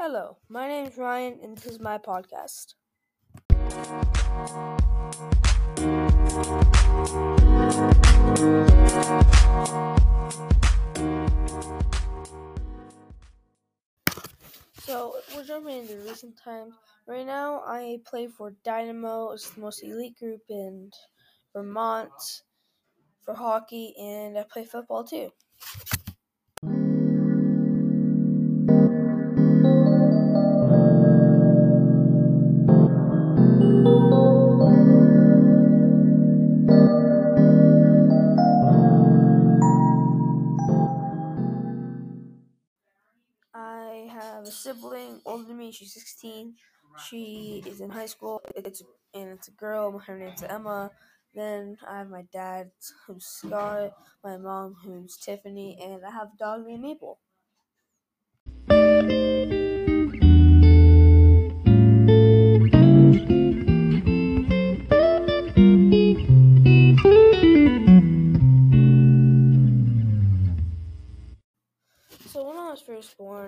Hello, my name is Ryan, and this is my podcast. So, we're jumping into recent times. Right now, I play for Dynamo, it's the most elite group in Vermont for hockey, and I play football too. A sibling older than me. She's 16. She is in high school. It's and it's a girl. Her name's Emma. Then I have my dad, who's Scott. My mom, who's Tiffany, and I have a dog named Maple.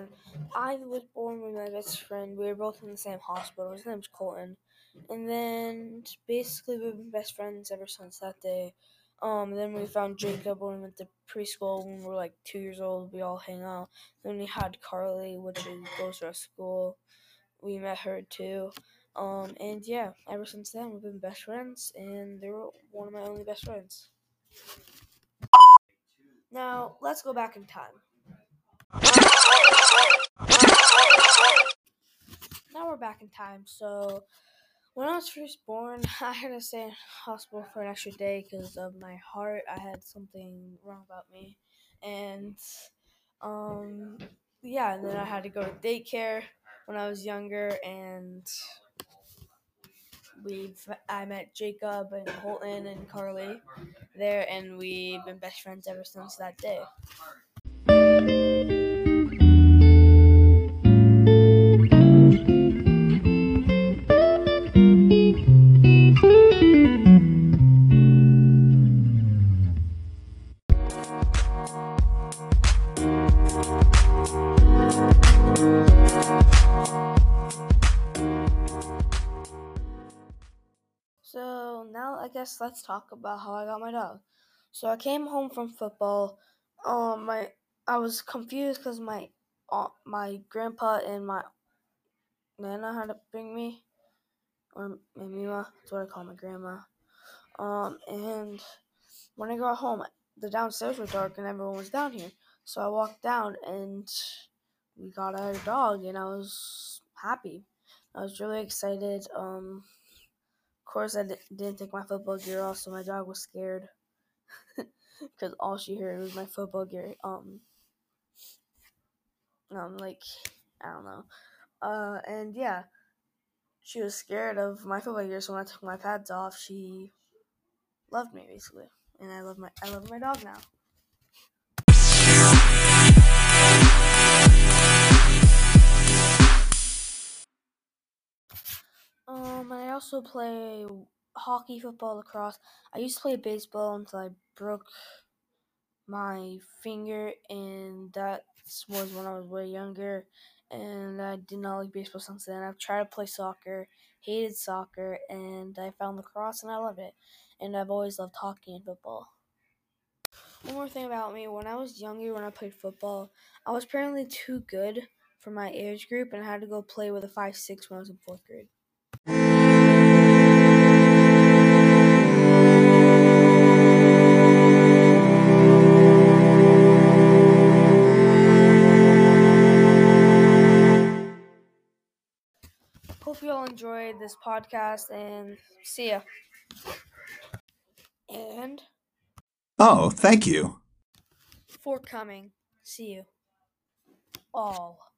Born, I was born with my best friend. We were both in the same hospital. His name's Colton. And then basically we've been best friends ever since that day. Um, then we found Jacob when we went to preschool when we were like two years old. We all hang out. Then we had Carly, which is, goes to our school. We met her too. Um, and yeah, ever since then we've been best friends, and they're one of my only best friends. Now let's go back in time. Now we're back in time. So when I was first born, I had to stay in hospital for an extra day because of my heart. I had something wrong about me, and um, yeah, and then I had to go to daycare when I was younger, and we've I met Jacob and Colton and Carly there, and we've been best friends ever since that day. I guess let's talk about how I got my dog. So I came home from football. Um, my I was confused because my my grandpa and my nana had to bring me, or my mima. That's what I call my grandma. Um, and when I got home, the downstairs was dark and everyone was down here. So I walked down and we got our dog, and I was happy. I was really excited. Um, course, I didn't take my football gear off, so my dog was scared because all she heard was my football gear. Um, um, like I don't know. Uh, and yeah, she was scared of my football gear. So when I took my pads off, she loved me basically, and I love my I love my dog now. Also play hockey, football, lacrosse. I used to play baseball until I broke my finger, and that was when I was way younger. And I did not like baseball since then. I've tried to play soccer, hated soccer, and I found lacrosse, and I love it. And I've always loved hockey and football. One more thing about me: when I was younger, when I played football, I was apparently too good for my age group, and I had to go play with a five six when I was in fourth grade. Hope you all enjoyed this podcast and see ya. And Oh, thank you. For coming. see you all.